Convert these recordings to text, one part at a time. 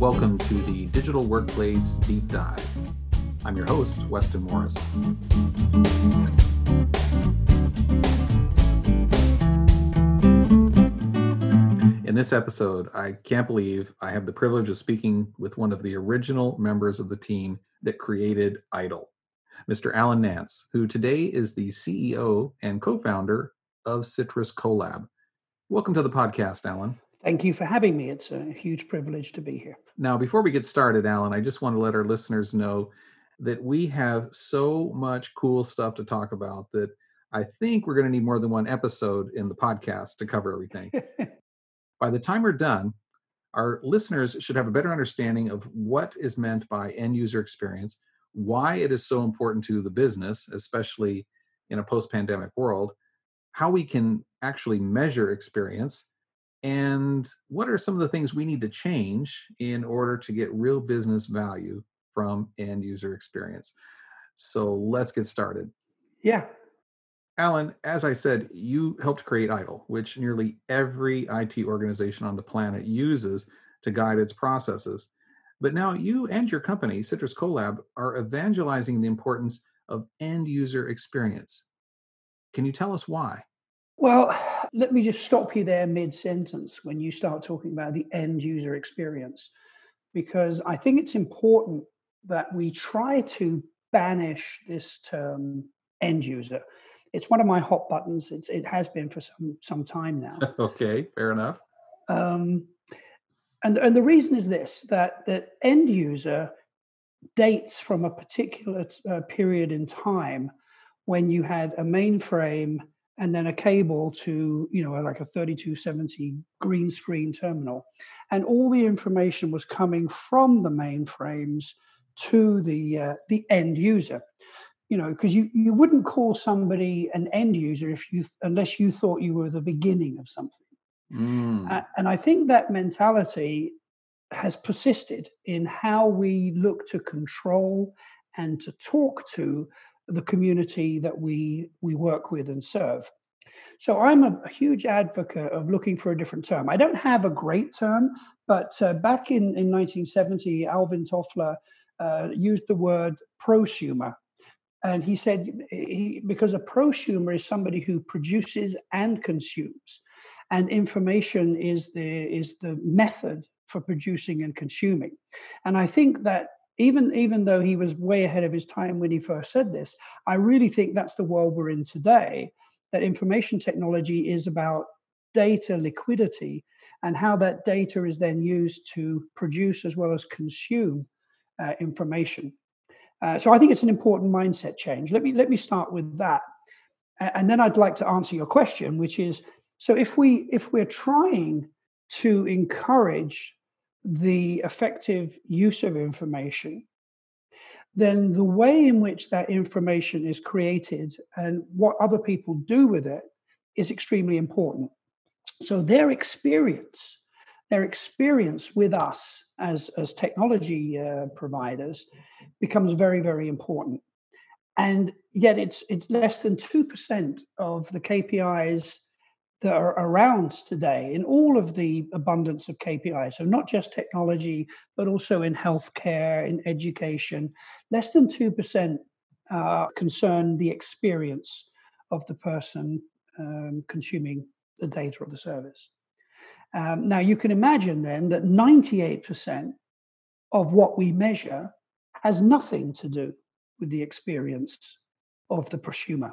Welcome to the Digital Workplace Deep Dive. I'm your host, Weston Morris. In this episode, I can't believe I have the privilege of speaking with one of the original members of the team that created ITIL, Mr. Alan Nance, who today is the CEO and co founder of Citrus Collab. Welcome to the podcast, Alan. Thank you for having me. It's a huge privilege to be here. Now, before we get started, Alan, I just want to let our listeners know that we have so much cool stuff to talk about that I think we're going to need more than one episode in the podcast to cover everything. by the time we're done, our listeners should have a better understanding of what is meant by end user experience, why it is so important to the business, especially in a post pandemic world, how we can actually measure experience, and what are some of the things we need to change in order to get real business value from end user experience. So let's get started. Yeah. Alan, as I said, you helped create ITIL, which nearly every IT organization on the planet uses to guide its processes. But now you and your company, Citrus Collab, are evangelizing the importance of end user experience. Can you tell us why? Well, let me just stop you there mid sentence when you start talking about the end user experience, because I think it's important that we try to banish this term end user. It's one of my hot buttons. It's, it has been for some some time now. okay, fair enough. Um, and and the reason is this: that that end user dates from a particular uh, period in time when you had a mainframe and then a cable to you know like a 3270 green screen terminal. And all the information was coming from the mainframes to the uh, the end user. You know because you you wouldn't call somebody an end user if you unless you thought you were the beginning of something. Mm. uh, and i think that mentality has persisted in how we look to control and to talk to the community that we we work with and serve. So I'm a, huge advocate of looking for a different term. I don't have a great term, but uh, back in, in 1970, Alvin Toffler uh, used the word prosumer. And he said, he, because a prosumer is somebody who produces and consumes, and information is the, is the method for producing and consuming. And I think that even even though he was way ahead of his time when he first said this i really think that's the world we're in today that information technology is about data liquidity and how that data is then used to produce as well as consume uh, information. Uh, so i think it's an important mindset change. Let me let me start with that. And then i'd like to answer your question which is so if we if we're trying to encourage the effective use of information, then the way in which that information is created and what other people do with it is extremely important. So their experience, their experience with us as, as technology uh, providers becomes very, very important. And yet it's it's less than 2% of the KPIs that are around today in all of the abundance of KPIs. So, not just technology, but also in healthcare, in education. Less than 2% uh, concern the experience of the person um, consuming the data or the service. Um, now, you can imagine then that 98% of what we measure has nothing to do with the experience of the prosumer.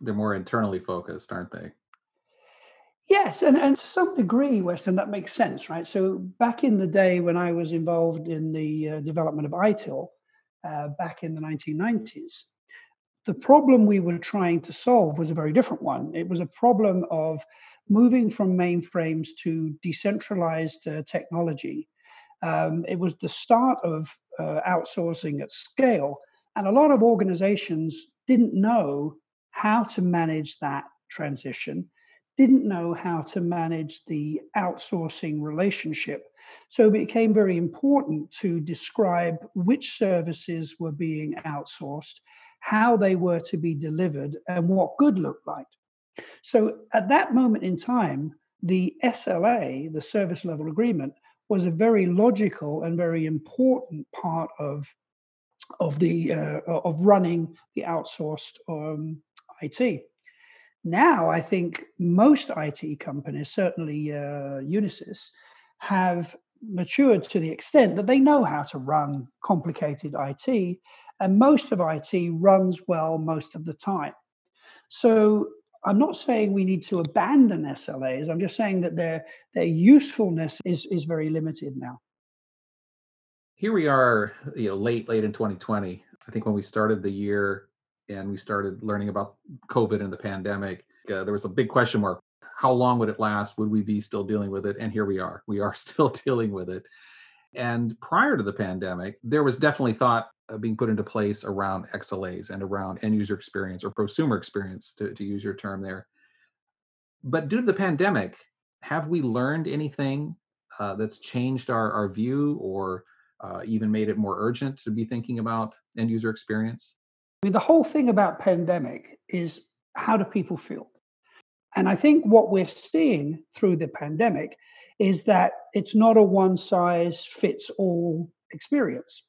They're more internally focused, aren't they? Yes, and, and to some degree, Weston, that makes sense, right? So back in the day when I was involved in the uh, development of ITIL uh, back in the 1990s, the problem we were trying to solve was a very different one. It was a problem of moving from mainframes to decentralized uh, technology. Um, it was the start of uh, outsourcing at scale, and a lot of organizations didn't know how to manage that transition didn't know how to manage the outsourcing relationship. So it became very important to describe which services were being outsourced, how they were to be delivered, and what good looked like. So at that moment in time, the SLA, the service level agreement, was a very logical and very important part of of the uh, of running the outsourced um, IT. Now, I think most IT companies, certainly uh, Unisys, have matured to the extent that they know how to run complicated IT, and most of IT runs well most of the time. So I'm not saying we need to abandon SLAs. I'm just saying that their their usefulness is is very limited now. Here we are, you know, late late in 2020. I think when we started the year and we started learning about COVID and the pandemic, uh, there was a big question mark. How long would it last? Would we be still dealing with it? And here we are. We are still dealing with it. And prior to the pandemic, there was definitely thought being put into place around XLAs and around end user experience or prosumer experience, to, to use your term there. But due to the pandemic, have we learned anything uh, that's changed our, our view or uh, even made it more urgent to be thinking about end user experience? I mean, the whole thing about pandemic is how do people feel? And I think what we're seeing through the pandemic is that it's not a one size fits all experience.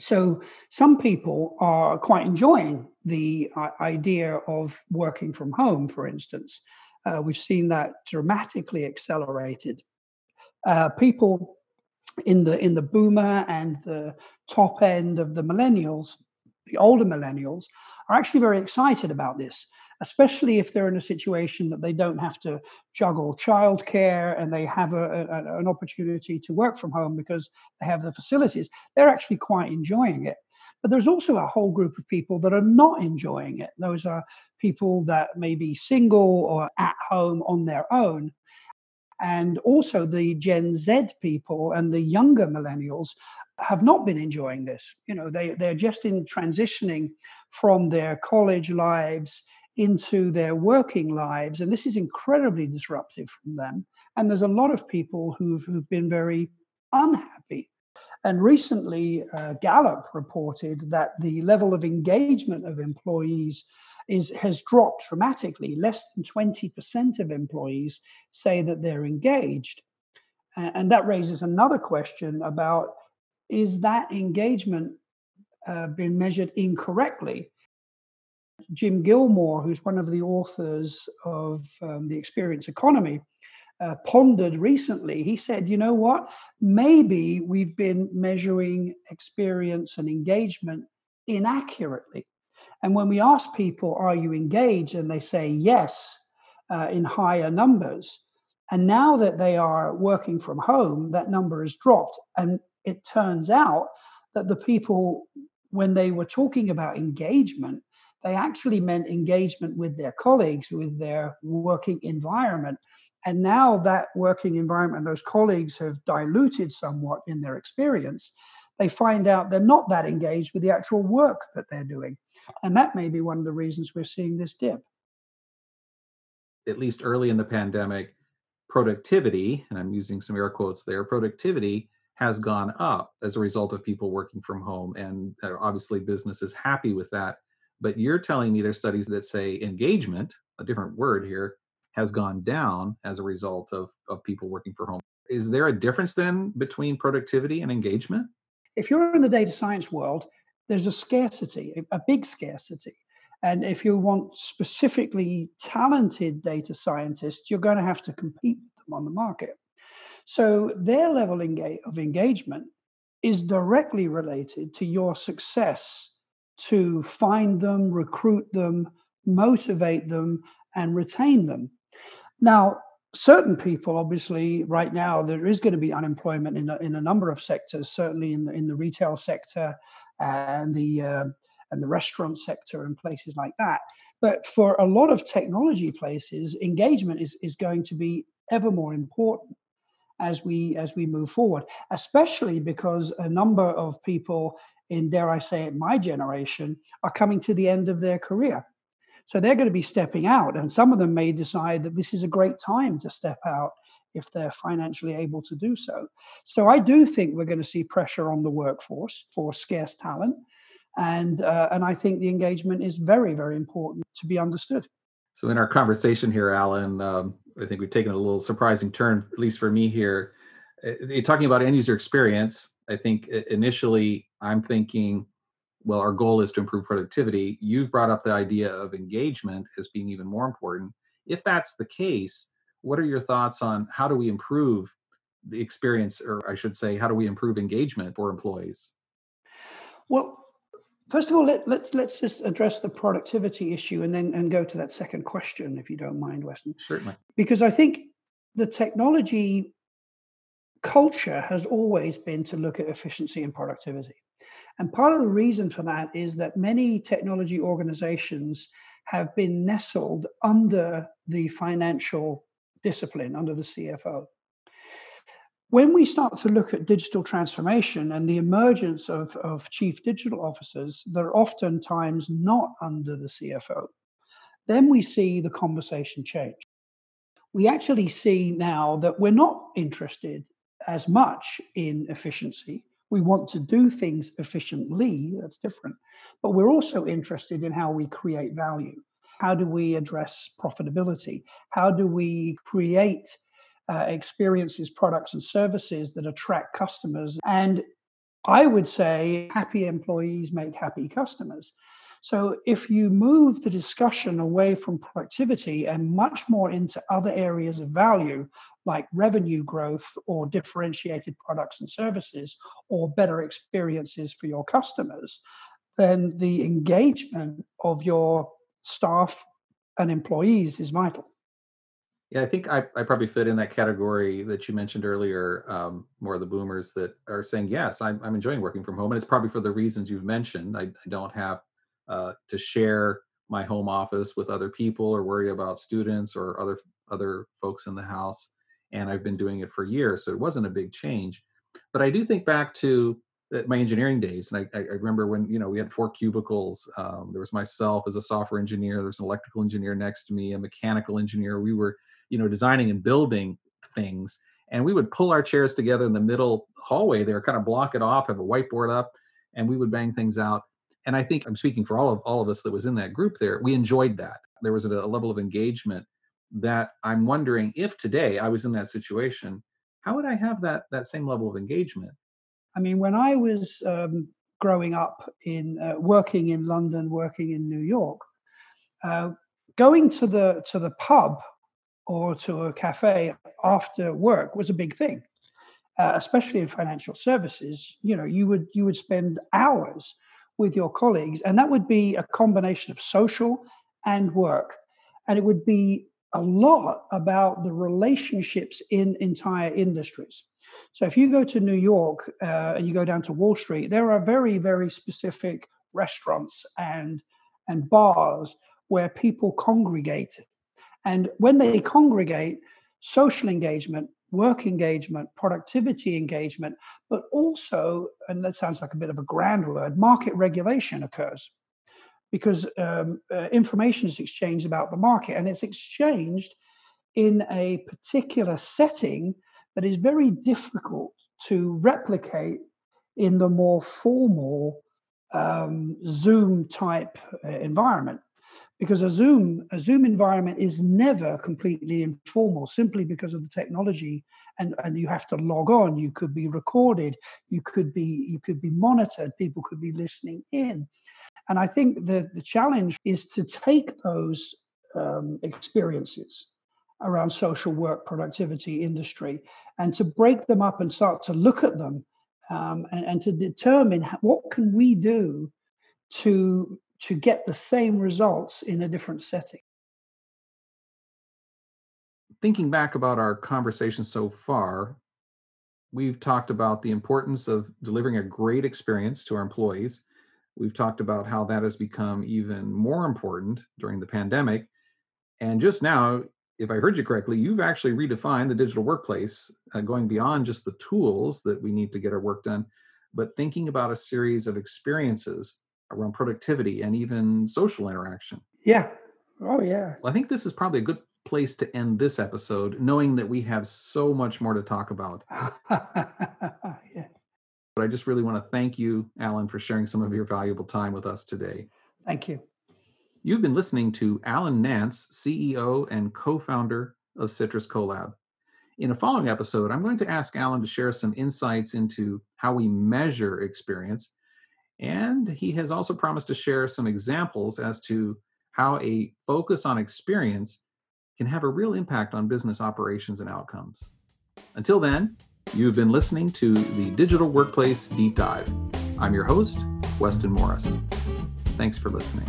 So some people are quite enjoying the uh, idea of working from home, for instance. Uh, we've seen that dramatically accelerated. Uh, people in the in the boomer and the top end of the millennials, the older millennials, are actually very excited about this especially if they're in a situation that they don't have to juggle childcare and they have a, a, an opportunity to work from home because they have the facilities. They're actually quite enjoying it. But there's also a whole group of people that are not enjoying it. Those are people that may be single or at home on their own. And also the Gen Z people and the younger millennials have not been enjoying this. You know, they, they're just in transitioning from their college lives into their working lives. And this is incredibly disruptive from them. And there's a lot of people who've, who've been very unhappy. And recently, uh, Gallup reported that the level of engagement of employees is, has dropped dramatically. Less than 20% of employees say that they're engaged. And that raises another question about is that engagement uh, been measured incorrectly? Jim Gilmore, who's one of the authors of um, The Experience Economy, uh, pondered recently. He said, you know what? Maybe we've been measuring experience and engagement inaccurately. And when we ask people, are you engaged? And they say yes uh, in higher numbers. And now that they are working from home, that number has dropped. And it turns out that the people, when they were talking about engagement, they actually meant engagement with their colleagues, with their working environment. And now that working environment, those colleagues have diluted somewhat in their experience. They find out they're not that engaged with the actual work that they're doing. And that may be one of the reasons we're seeing this dip. At least early in the pandemic, productivity, and I'm using some air quotes there, productivity has gone up as a result of people working from home. And uh, obviously, business is happy with that but you're telling me there's studies that say engagement, a different word here, has gone down as a result of, of people working from home. Is there a difference then between productivity and engagement? If you're in the data science world, there's a scarcity, a big scarcity. And if you want specifically talented data scientists, you're going to have to compete with them on the market. So their level of engagement is directly related to your success to find them, recruit them, motivate them, and retain them. Now, certain people, obviously, right now, there is going to be unemployment in a, in a number of sectors, certainly in the, in the retail sector and the, uh, and the restaurant sector and places like that. But for a lot of technology places, engagement is, is going to be ever more important as we as we move forward especially because a number of people in, dare I say it, my generation, are coming to the end of their career. So they're going to be stepping out, and some of them may decide that this is a great time to step out if they're financially able to do so. So I do think we're going to see pressure on the workforce for scarce talent, and uh, and I think the engagement is very very important to be understood. So in our conversation here, Alan, um, I think we've taken a little surprising turn, at least for me here, uh, talking about end user experience, I think initially I'm thinking, well, our goal is to improve productivity. You've brought up the idea of engagement as being even more important. If that's the case, what are your thoughts on how do we improve the experience, or I should say, how do we improve engagement for employees? Well, first of all, let, let's let's just address the productivity issue, and then and go to that second question, if you don't mind, Weston. Certainly, because I think the technology culture has always been to look at efficiency and productivity. And part of the reason for that is that many technology organizations have been nestled under the financial discipline, under the CFO. When we start to look at digital transformation and the emergence of, of chief digital officers they're oftentimes not under the CFO, then we see the conversation change. We actually see now that we're not interested as much in efficiency. We want to do things efficiently, that's different. But we're also interested in how we create value. How do we address profitability? How do we create uh, experiences, products, and services that attract customers? And I would say happy employees make happy customers. So if you move the discussion away from productivity and much more into other areas of value, like revenue growth or differentiated products and services or better experiences for your customers, then the engagement of your staff and employees is vital. Yeah, I think I, I probably fit in that category that you mentioned earlier, um, more of the boomers that are saying, yes, I'm, I'm enjoying working from home. And it's probably for the reasons you've mentioned. I, I don't have uh, to share my home office with other people or worry about students or other other folks in the house and i've been doing it for years so it wasn't a big change. But i do think back to uh, my engineering days and i, I remember when you know we had four cubicles um, there was myself as a software engineer there was an electrical engineer next to me a mechanical engineer. We were you know designing and building things and we would pull our chairs together in the middle hallway there kind of block it off have a whiteboard up and we would bang things out and i think i'm speaking for all of all of us that was in that group there we enjoyed that. There was a, a level of engagement that i'm wondering if today i was in that situation how would i have that that same level of engagement? I mean when i was um, growing up in uh, working in london working in new york uh, going to the to the pub or to a cafe after work was a big thing uh, especially in financial services. You know you would you would spend hours with your colleagues. And that would be a combination of social and work. And it would be a lot about the relationships in entire industries. So if you go to New York uh, and you go down to Wall Street, there are very, very specific restaurants and and bars where people congregate. And when they congregate, social engagement work engagement, productivity engagement, but also, and that sounds like a bit of a grand word, market regulation occurs. Because um, uh, information is exchanged about the market and it's exchanged in a particular setting that is very difficult to replicate in the more formal um, Zoom type uh, environment because a zoom a zoom environment is never completely informal simply because of the technology and and you have to log on. You could be recorded. You could be you could be monitored. People could be listening in. And i think the the challenge is to take those um, experiences around social work productivity industry and to break them up and start to look at them um, and, and to determine what can we do to to get the same results in a different setting. Thinking back about our conversation so far, we've talked about the importance of delivering a great experience to our employees. We've talked about how that has become even more important during the pandemic. And just now, if I heard you correctly, you've actually redefined the digital workplace, uh, going beyond just the tools that we need to get our work done, but thinking about a series of experiences around productivity and even social interaction. Yeah. Oh, yeah. Well, I think this is probably a good place to end this episode, knowing that we have so much more to talk about. yeah. But I just really want to thank you, Alan, for sharing some of your valuable time with us today. Thank you. You've been listening to Alan Nance, CEO and co founder of Citrus Collab. In a following episode, I'm going to ask Alan to share some insights into how we measure experience. And he has also promised to share some examples as to how a focus on experience can have a real impact on business operations and outcomes. Until then, you've been listening to the Digital Workplace Deep Dive. I'm your host, Weston Morris. Thanks for listening.